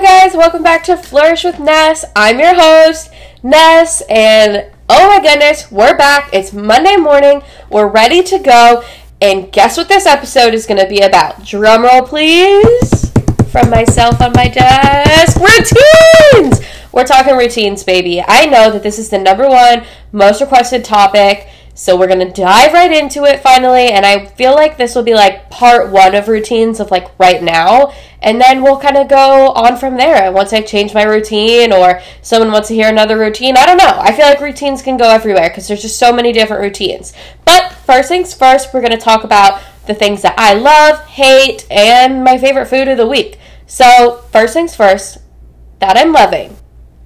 guys, welcome back to Flourish with Ness. I'm your host, Ness, and oh my goodness, we're back. It's Monday morning. We're ready to go. And guess what this episode is going to be about? Drum roll, please. From myself on my desk. Routines! We're talking routines, baby. I know that this is the number one most requested topic. So we're gonna dive right into it finally, and I feel like this will be like part one of routines of like right now, and then we'll kind of go on from there. Once I change my routine, or someone wants to hear another routine, I don't know. I feel like routines can go everywhere because there's just so many different routines. But first things first, we're gonna talk about the things that I love, hate, and my favorite food of the week. So first things first, that I'm loving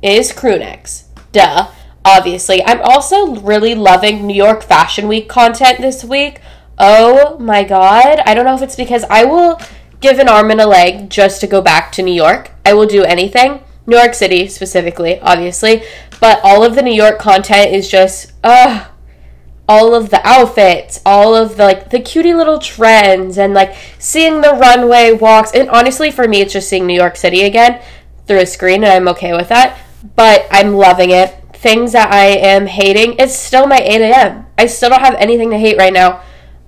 is crew necks. Duh obviously. I'm also really loving New York Fashion Week content this week. Oh my god. I don't know if it's because I will give an arm and a leg just to go back to New York. I will do anything. New York City specifically, obviously. But all of the New York content is just, ugh. All of the outfits, all of the like the cutie little trends, and like seeing the runway walks. And honestly, for me, it's just seeing New York City again through a screen, and I'm okay with that. But I'm loving it things that I am hating, it's still my 8 a.m. I still don't have anything to hate right now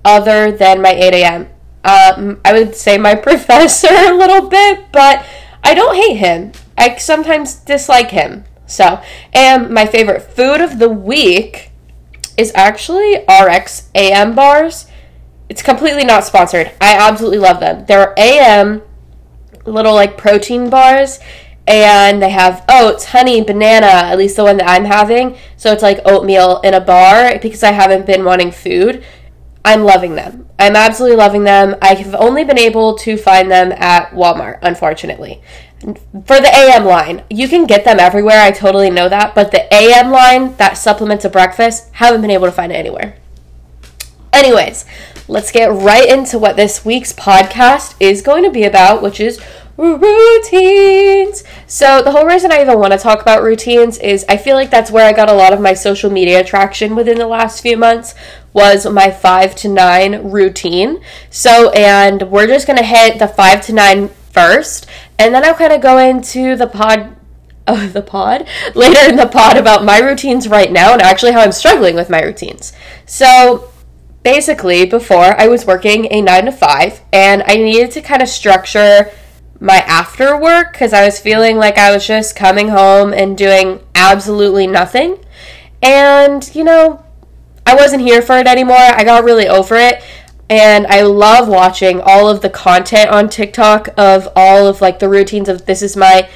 other than my 8 a.m. Um, I would say my professor a little bit, but I don't hate him. I sometimes dislike him. So, and my favorite food of the week is actually RX AM bars. It's completely not sponsored. I absolutely love them. They're AM little like protein bars and they have oats, honey, banana, at least the one that I'm having. So it's like oatmeal in a bar because I haven't been wanting food. I'm loving them. I'm absolutely loving them. I have only been able to find them at Walmart, unfortunately. For the AM line, you can get them everywhere. I totally know that. But the AM line that supplements a breakfast, haven't been able to find it anywhere. Anyways, let's get right into what this week's podcast is going to be about, which is routines. So, the whole reason I even want to talk about routines is I feel like that's where I got a lot of my social media traction within the last few months was my 5 to 9 routine. So, and we're just going to hit the 5 to 9 first, and then I'll kind of go into the pod oh, the pod later in the pod about my routines right now and actually how I'm struggling with my routines. So, basically, before I was working a 9 to 5 and I needed to kind of structure my after work because I was feeling like I was just coming home and doing absolutely nothing. And, you know, I wasn't here for it anymore. I got really over it. And I love watching all of the content on TikTok of all of like the routines of this is my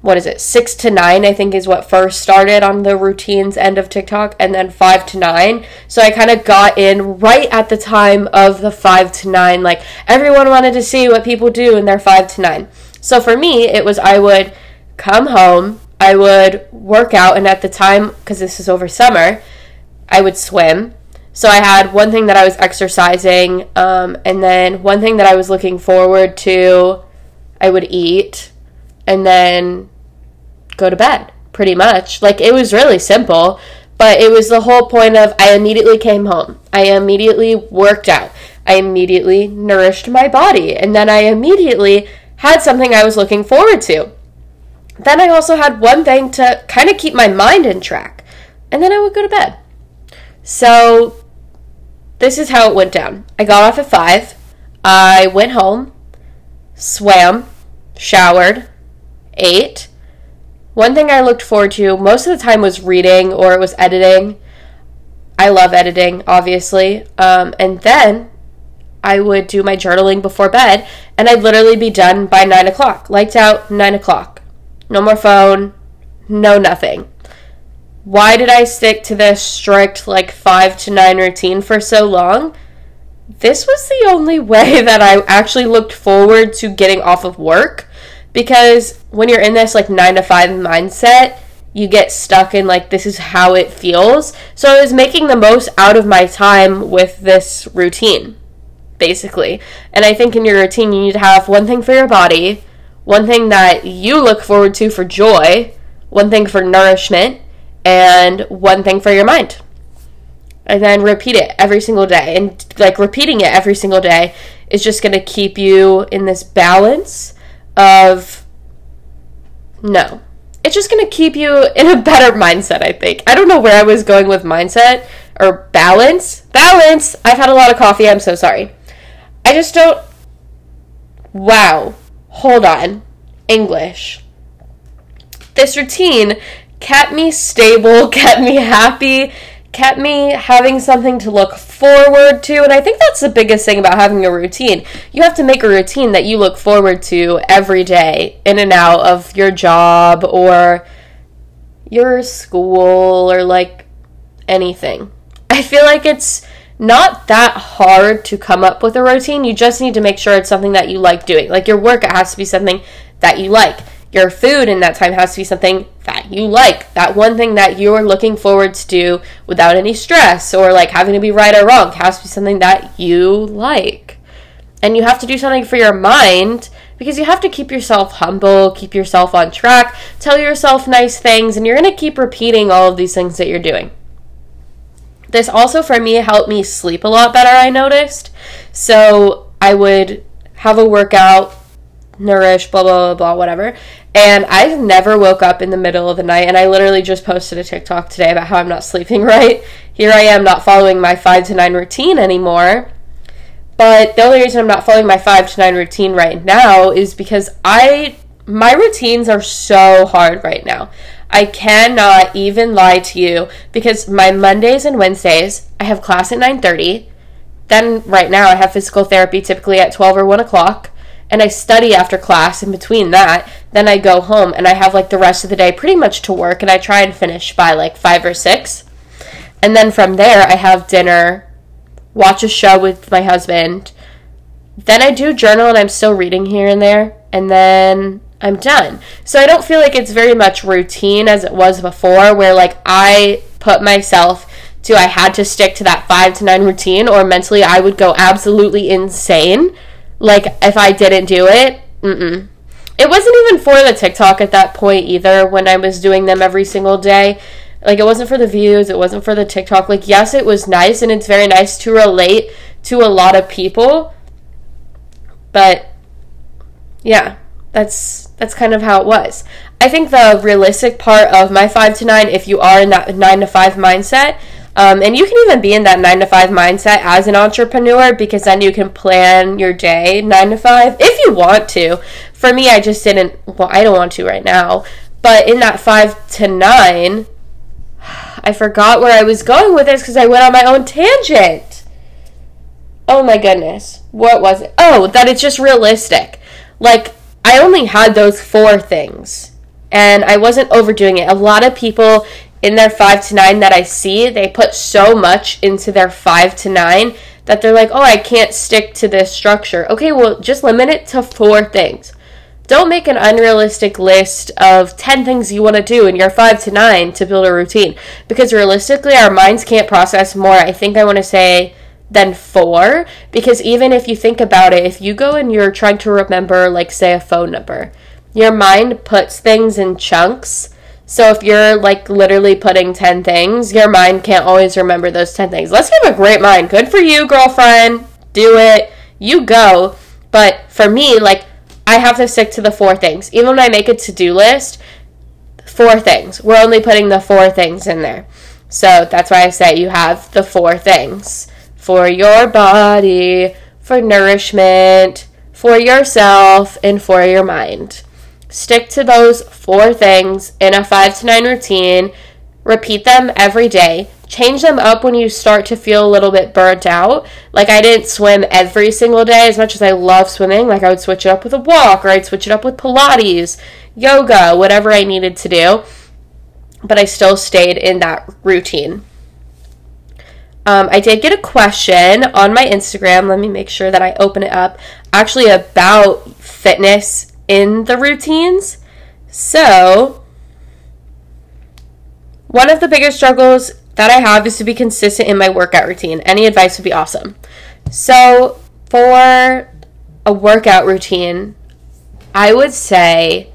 what is it, six to nine, I think is what first started on the routines end of TikTok, and then five to nine. So I kind of got in right at the time of the five to nine. Like everyone wanted to see what people do in their five to nine. So for me, it was I would come home, I would work out, and at the time, because this is over summer, I would swim. So I had one thing that I was exercising, um, and then one thing that I was looking forward to, I would eat and then go to bed, pretty much. Like it was really simple, but it was the whole point of I immediately came home. I immediately worked out. I immediately nourished my body, and then I immediately had something I was looking forward to. Then I also had one thing to kind of keep my mind in track, and then I would go to bed. So, this is how it went down. I got off at 5. I went home, swam, showered, ate. One thing I looked forward to most of the time was reading or it was editing. I love editing, obviously. Um, and then I would do my journaling before bed, and I'd literally be done by 9 o'clock. Lights out, 9 o'clock. No more phone, no nothing. Why did I stick to this strict, like, 5 to 9 routine for so long? This was the only way that I actually looked forward to getting off of work because when you're in this like 9 to 5 mindset you get stuck in like this is how it feels. So i was making the most out of my time with this routine basically. And i think in your routine you need to have one thing for your body one thing that you look forward to for joy one thing for nourishment and one thing for your mind. And then repeat it every single day. And like repeating it every single day is just going to keep you in this balance of No. It's just going to keep you in a better mindset, I think. I don't know where I was going with mindset or balance. Balance! I've had a lot of coffee. I'm so sorry. I just don't. Wow. Hold on. English. This routine kept me stable, kept me happy, kept me having something to look forward to. And I think that's the biggest thing about having a routine. You have to make a routine that you look forward to every day, in and out of your job or your school or like anything. I feel like it's not that hard to come up with a routine. You just need to make sure it's something that you like doing. Like your work, it has to be something that you like. Your food in that time has to be something that you like. That one thing that you're looking forward to do without any stress or like having to be right or wrong has to be something that you like. And you have to do something for your mind because you have to keep yourself humble, keep yourself on track, tell yourself nice things, and you're going to keep repeating all of these things that you're doing. This also for me helped me sleep a lot better, I noticed. So I would have a workout, nourish, blah, blah, blah, blah, whatever. And I've never woke up in the middle of the night. And I literally just posted a TikTok today about how I'm not sleeping right. Here I am not following my 5 to 9 routine anymore. But the only reason I'm not following my 5 to 9 routine right now is because I my routines are so hard right now. I cannot even lie to you because my Mondays and Wednesdays, I have class at 9.30. Then right now I have physical therapy typically at 12 or 1 o'clock. And I study after class in between that. Then I go home and I have like the rest of the day pretty much to work and I try and finish by like 5 or 6. And then from there I have dinner, watch a show with my husband. Then I do journal and I'm still reading here and there. And then I'm done. So I don't feel like it's very much routine as it was before, where like I put myself to I had to stick to that five to nine routine, or mentally I would go absolutely insane. Like if I didn't do it, mm It wasn't even for the TikTok at that point either. When I was doing them every single day, like it wasn't for the views, it wasn't for the TikTok. Like yes, it was nice, and it's very nice to relate to a lot of people, but yeah that's that's kind of how it was. I think the realistic part of my five to nine, if you are in that nine to five mindset, um, and you can even be in that nine to five mindset as an entrepreneur because then you can plan your day nine to five if you want to. For me, I just didn't. Well, I don't want to right now. But in that five to nine, I forgot where I was going with this because I went on my own tangent. Oh my goodness. What was it? Oh, that it's just realistic. Like, I only had those four things and I wasn't overdoing it. A lot of people in their five to nine that I see, they put so much into their five to nine that they're like, oh, I can't stick to this structure. Okay, well, just limit it to four things. Don't make an unrealistic list of 10 things you want to do in your 5 to 9 to build a routine because realistically our minds can't process more. I think I want to say than four because even if you think about it, if you go and you're trying to remember, like, say, a phone number, your mind puts things in chunks. So if you're like literally putting 10 things, your mind can't always remember those 10 things. Let's have a great mind. Good for you, girlfriend. Do it. You go. But for me, like, I have to stick to the four things. Even when I make a to do list, four things. We're only putting the four things in there. So that's why I say you have the four things for your body, for nourishment, for yourself, and for your mind. Stick to those four things in a five to nine routine. Repeat them every day. Change them up when you start to feel a little bit burnt out. Like, I didn't swim every single day as much as I love swimming. Like, I would switch it up with a walk or I'd switch it up with Pilates, yoga, whatever I needed to do. But I still stayed in that routine. Um, I did get a question on my Instagram. Let me make sure that I open it up. Actually, about fitness in the routines. So, one of the biggest struggles that I have is to be consistent in my workout routine. Any advice would be awesome. So, for a workout routine, I would say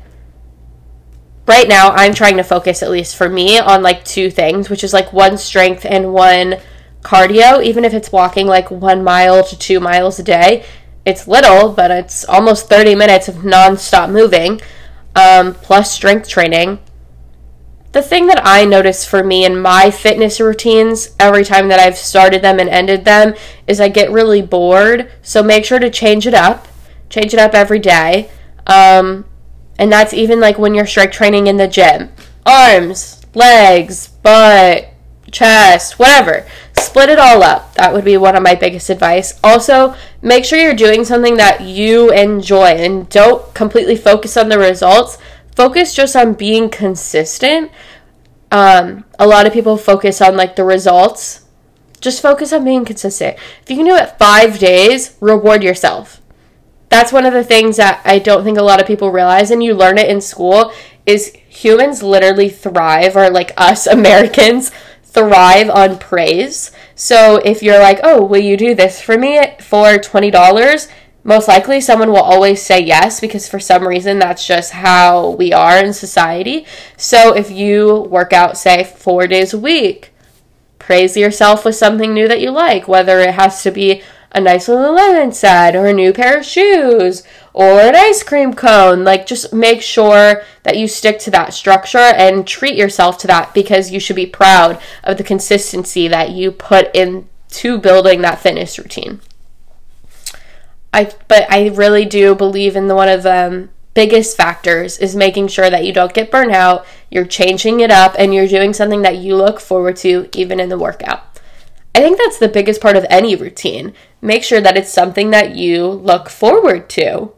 right now I'm trying to focus, at least for me, on like two things, which is like one strength and one cardio, even if it's walking like one mile to two miles a day. It's little, but it's almost 30 minutes of nonstop moving. um, plus strength training. The thing that I notice for me in my fitness routines every time that I've started them and ended them is I get really bored. So make sure to change it up. Change it up every day. Um, and that's even like when you're strength training in the gym arms, legs, butt, chest, whatever. Split it all up. That would be one of my biggest advice. Also, make sure you're doing something that you enjoy and don't completely focus on the results. Focus just on being consistent. Um, a lot of people focus on like the results. Just focus on being consistent. If you can do it five days, reward yourself. That's one of the things that I don't think a lot of people realize, and you learn it in school, is humans literally thrive, or like us Americans thrive on praise. So if you're like, oh, will you do this for me for $20? Most likely someone will always say yes because for some reason that's just how we are in society. So if you work out, say, four days a week, praise yourself with something new that you like, whether it has to be a nice Lululemon set or a new pair of shoes or an ice cream cone. Like, just make sure that you stick to that structure and treat yourself to that because you should be proud of the consistency that you put into building that fitness routine. I, but I really do believe in the one of the um, biggest factors is making sure that you don't get burnt out, you're changing it up, and you're doing something that you look forward to even in the workout. I think that's the biggest part of any routine. Make sure that it's something that you look forward to.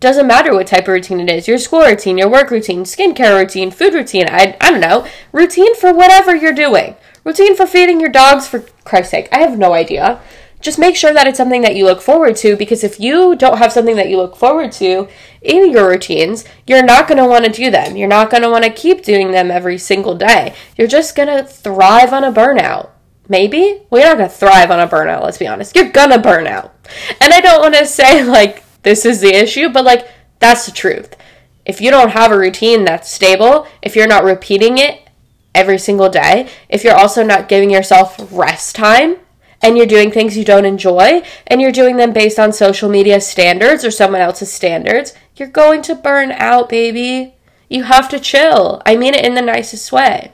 Doesn't matter what type of routine it is your school routine, your work routine, skincare routine, food routine, I, I don't know, routine for whatever you're doing. Routine for feeding your dogs, for Christ's sake. I have no idea. Just make sure that it's something that you look forward to because if you don't have something that you look forward to in your routines, you're not going to want to do them. You're not going to want to keep doing them every single day. You're just going to thrive on a burnout. Maybe? You're not to thrive on a burnout, let's be honest. You're to burn out. And I don't want to say, like, this is the issue, but, like, that's the truth. If you don't have a routine that's stable, if you're not repeating it every single day, if you're also not giving yourself rest time, and you're doing things you don't enjoy, and you're doing them based on social media standards or someone else's standards, you're going to burn out, baby. You have to chill. I mean it in the nicest way.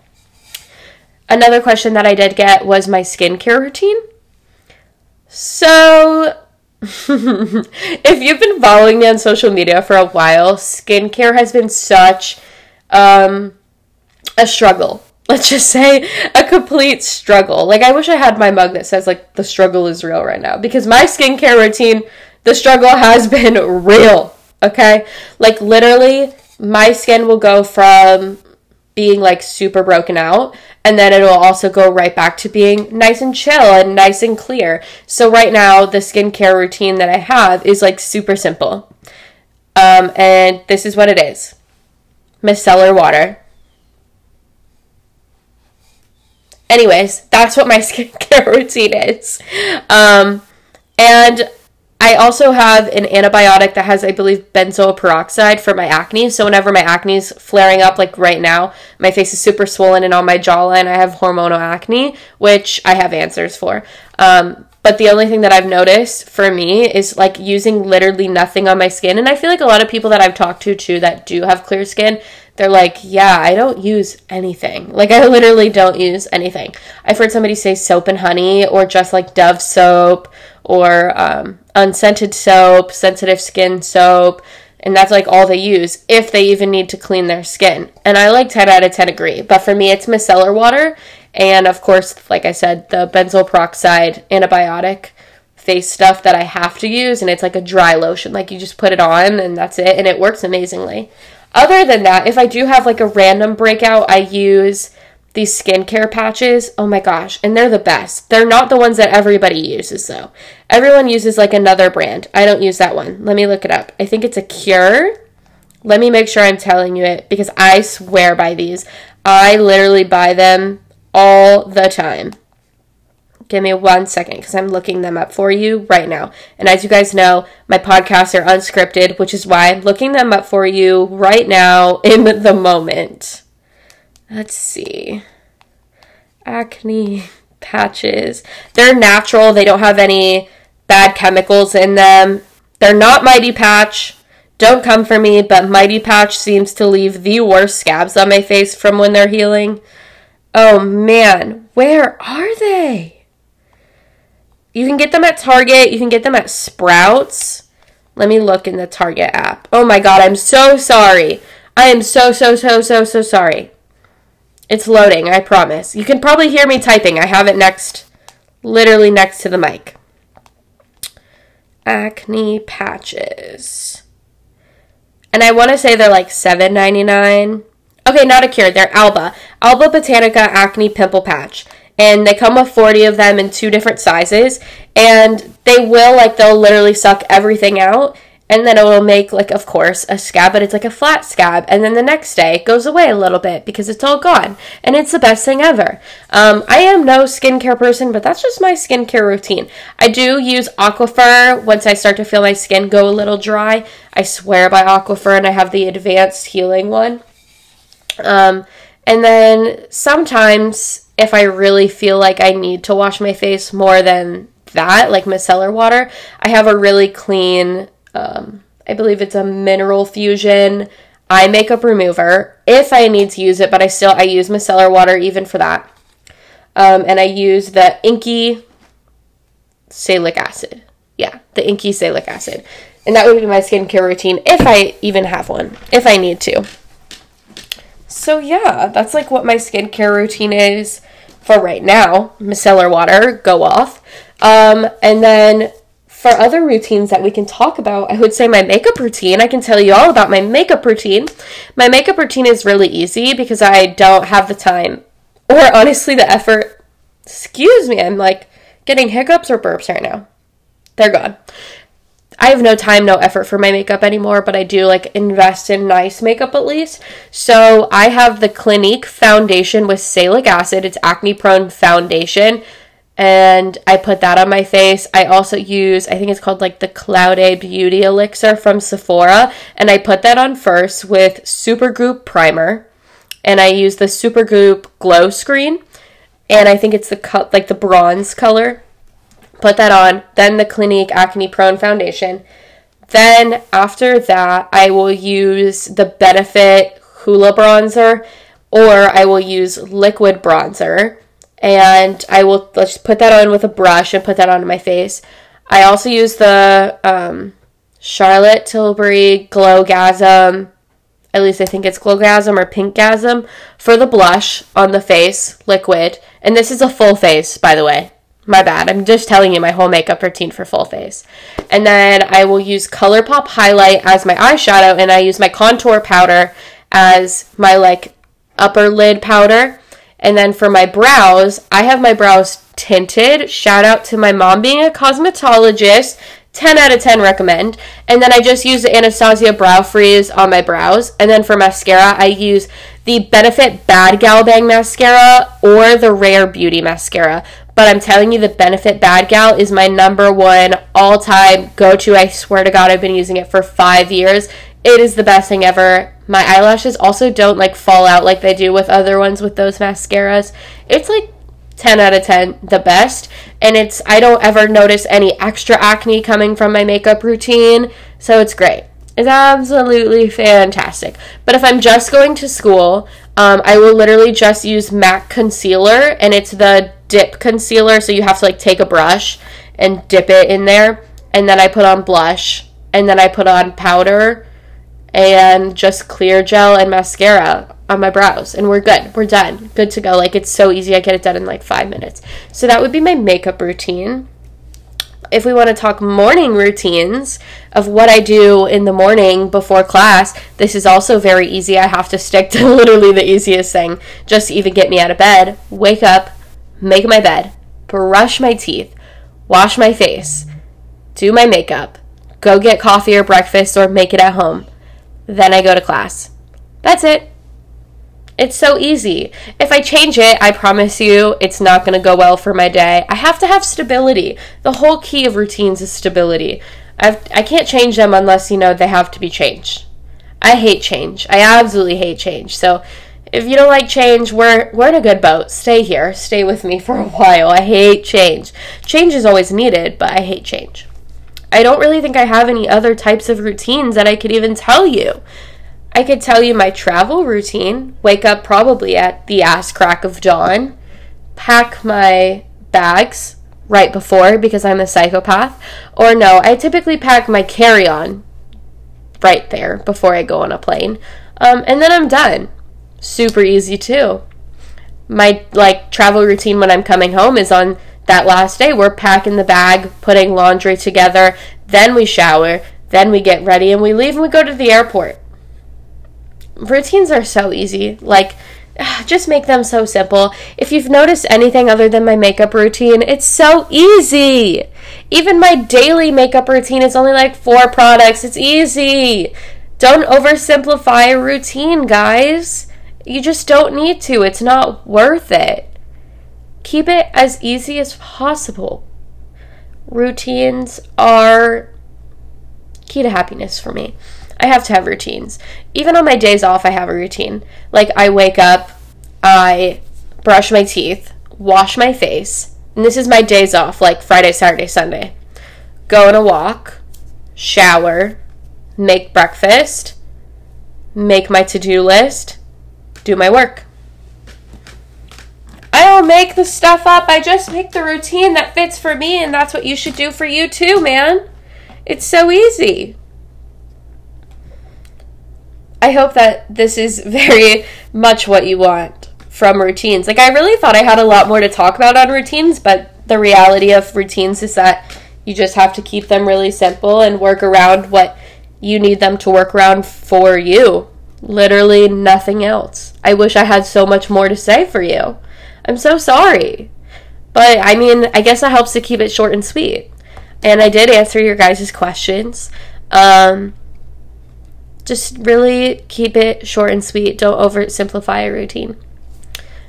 Another question that I did get was my skincare routine. So, if you've been following me on social media for a while, skincare has been such um, a struggle. Let's just say a complete struggle. Like, I wish I had my mug that says, like, the struggle is real right now because my skincare routine, the struggle has been real. Okay? Like, literally, my skin will go from being like super broken out and then it'll also go right back to being nice and chill and nice and clear. So right now the skincare routine that I have is like super simple. Um, and this is what it is. Micellar water. Anyways, that's what my skincare routine is. Um, and I also have an antibiotic that has, I believe, benzoyl peroxide for my acne. So whenever my acne is flaring up, like right now, my face is super swollen and on my jawline I have hormonal acne, which I have answers for. Um, but the only thing that I've noticed for me is like using literally nothing on my skin. And I feel like a lot of people that I've talked to too that do have clear skin, they're like, yeah, I don't use anything. Like, I literally don't use anything. I've heard somebody say soap and honey or just like Dove soap or um, unscented soap, sensitive skin soap, and that's like all they use if they even need to clean their skin. And I like 10 out of 10 agree, but for me it's micellar water and of course, like I said, the benzoyl peroxide antibiotic face stuff that I have to use and it's like a dry lotion. Like you just put it on and that's it and it works amazingly. Other than that, if I do have like a random breakout, I use these skincare patches. Oh my gosh, and they're the best. They're not the ones that everybody uses though. Everyone uses like another brand. I don't use that one. Let me look it up. I think it's a Cure. Let me make sure I'm telling you it because I swear by these. I literally buy them all the time. Give me one second because I'm looking them up for you right now. And as you guys know, my podcasts are unscripted, which is why I'm looking them up for you right now in the moment. Let's see. Acne patches. They're natural, they don't have any bad chemicals in them. They're not Mighty Patch. Don't come for me, but Mighty Patch seems to leave the worst scabs on my face from when they're healing. Oh man, where are they? You can get them at Target, you can get them at Sprouts. Let me look in the Target app. Oh my god, I'm so sorry. I am so, so, so, so, so sorry. It's loading, I promise. You can probably hear me typing. I have it next, literally next to the mic. Acne patches. And I want to say they're like $7.99. Okay, not a cure. They're Alba. Alba Botanica Acne Pimple Patch. And they come with 40 of them in two different sizes. And they will, like, they'll literally suck everything out and then it will make like of course a scab but it's like a flat scab. And then the next day it goes away a little bit because it's all gone. And it's the best thing ever. Um, i am no skincare person but that's just my skincare routine. I do use Aquaphor once i start to feel my skin go a little dry i swear by Aquaphor and i have the advanced healing one. Um, and then sometimes if i really feel like i need to wash my face more than that like micellar water i have a really clean um, I believe it's a mineral fusion eye makeup remover if I need to use it, but I still I use micellar water even for that. Um, and I use the Inkey salicylic acid. Yeah, the Inkey salicylic acid. And that would be my skincare routine if I even have one, if I need to. So yeah, that's like what my skincare routine is for right now. Micellar water, go off. Um, and then for other routines that we can talk about, I would say my makeup routine. I can tell you all about my makeup routine. My makeup routine is really easy because I don't have the time or honestly the effort. Excuse me, I'm like getting hiccups or burps right now. They're gone. I have no time, no effort for my makeup anymore, but I do like invest in nice makeup at least. So I have the Clinique foundation with salicylic acid. It's acne prone foundation and I put that on my face. I also use, I think it's called like the Cloudy Beauty Elixir from Sephora, and I put that on first with Supergoop primer, and I use the Supergoop Glow Screen, and I think it's the cut like the bronze color. Put that on, then the Clinique Acne Prone Foundation. Then after that, I will use the Benefit Hoola Bronzer, or I will use liquid bronzer and I will let's put that on with a brush and put that onto my face. I also use the um, Charlotte Tilbury Glowgasm, at least I think it's Glowgasm or Pinkgasm, for the blush on the face, liquid. And this is a full face, by the way. My bad. I'm just telling you my whole makeup routine for full face. And then I will use ColourPop highlight as my eyeshadow, and I use my contour powder as my like upper lid powder. And then for my brows, I have my brows tinted. Shout out to my mom being a cosmetologist. 10 out of 10 recommend. And then I just use the Anastasia Brow Freeze on my brows. And then for mascara, I use the Benefit Bad Gal Bang Mascara or the Rare Beauty Mascara. But I'm telling you, the Benefit Bad Gal is my number one all time go to. I swear to God, I've been using it for five years. It is the best thing ever. My eyelashes also don't like fall out like they do with other ones with those mascaras. It's like 10 out of 10 the best. And it's I don't ever notice any extra acne coming from my makeup routine. So it's great. It's absolutely fantastic. But if I'm just going to school um, I will literally just use MAC concealer and it's the dip concealer. So you have to like take a brush and dip it in there. And then I put on blush. And then I put on powder and just clear gel and mascara on my brows and we're good. We're done. Good to go. Like it's so easy. I get it done in like 5 minutes. So that would be my makeup routine. If we want to talk morning routines of what I do in the morning before class, this is also very easy. I have to stick to literally the easiest thing just to even get me out of bed. Wake up, make my bed, brush my teeth, wash my face, do my makeup, go get coffee or breakfast or make it at home then I go to class. That's it. It's so easy. If I change it, I promise you it's not going to go well for my day. I have to have stability. The whole key of routines is stability. I've, I can't change them unless, you know, they have to be changed. I hate change. I absolutely hate change. So if you don't like change, we're, we're in a good boat. Stay here. Stay with me for a while. I hate change. Change is always needed, but I hate change. I don't really think I have any other types of routines that I could even tell you. I could tell you my travel routine wake up probably at the ass crack of dawn, pack my bags right before because I'm a psychopath. Or no, I typically pack my carry on right there before I go on a plane. Um, and then I'm done. Super easy too. My like travel routine when I'm coming home is on that last day. We're packing the bag, putting laundry together, then we shower, then we get ready and we leave and we go to the airport. Routines are so easy. Like just make them so simple. If you've noticed anything other than my makeup routine, it's so easy. Even my daily makeup routine is only like four products. It's easy. Don't oversimplify a routine, guys. You just don't need to. It's not worth it. Keep it as easy as possible. Routines are key to happiness for me. I have to have routines. Even on my days off, I have a routine. Like, I wake up, I brush my teeth, wash my face, and this is my days off, like Friday, Saturday, Sunday. Go on a walk, shower, make breakfast, make my to do list, do my work. I don't make the stuff up. I just make the routine that fits for me, and that's what you should do for you too, man. It's so easy. I hope that this is very much what you want from routines. Like, I really thought I had a lot more to talk about on routines, but the reality of routines is that you just have to keep them really simple and work around what you need them to work around for you. Literally nothing else. I wish I had so much more to say for you. I'm so sorry. But I mean, I guess that helps to keep it short and sweet. And I did answer your guys' questions. Um, just really keep it short and sweet. Don't oversimplify a routine.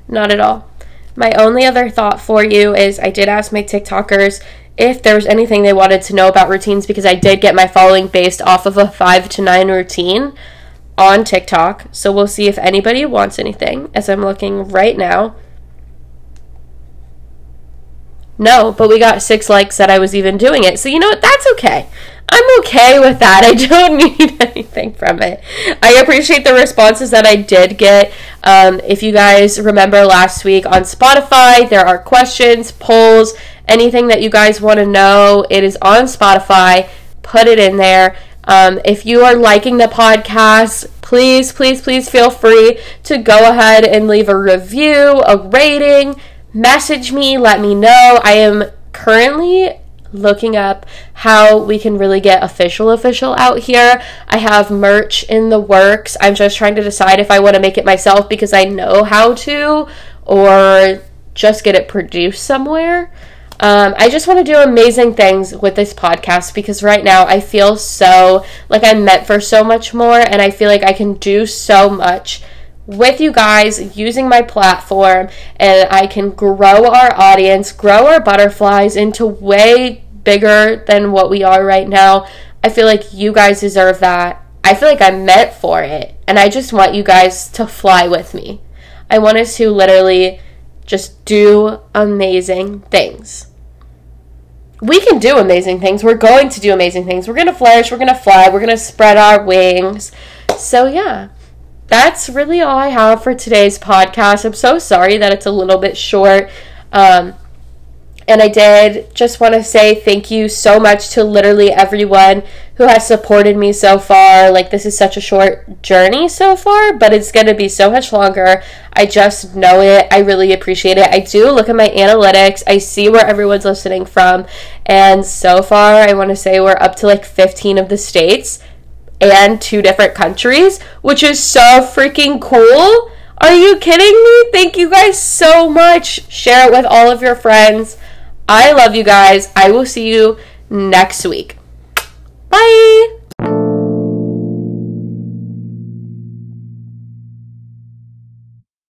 Not at all. My only other thought for you is I did ask my TikTokers if there was anything they wanted to know about routines because I did get my following based off of a 5 to 9 routine on TikTok. So we'll see if anybody wants anything as I'm looking right now. No, but we got six likes that I was even doing it. So you know what? That's okay. I'm okay with that. I don't need anything from it. I appreciate the responses that I did get. Um, if you guys remember last week on Spotify, there are questions, polls, anything that you guys want to know. It is on Spotify. Put it in there. Um, if you are liking the podcast, please, please, please feel free to go ahead and leave a review, a rating, message me, let me know. I am currently looking up how we can really get official official out here. I have merch in the works. I'm just trying to decide if I want to make it myself because I know how to or just get it produced somewhere. Um, I just want to do amazing things with this podcast because right now I feel so like I'm meant for so much more and I feel like I can do so much with you guys using my platform and I can grow our audience, grow our butterflies into way bigger than what we are right now. I feel like you guys deserve that. I feel like I'm meant for it. And I just want you guys to fly with me. I want us to literally just do amazing things. We can do amazing things. We're going to do amazing things. We're going to flourish. We're going to fly. We're going to spread our wings. So, yeah that's really all I have for today's podcast. I'm so sorry that it's a little bit short. Um, and I did just want to say thank you so much to literally everyone who has supported me so far. Like, this is such a short journey so far, but it's going to be so much longer. I just know it. I really appreciate it. I do look at my analytics, I see where everyone's listening from. And so far, I want to say we're up to like 15 of the states and two different countries, which is so freaking cool. Are you kidding me? Thank you guys so much. Share it with all of your friends. I love you guys. I will see you next week. Bye.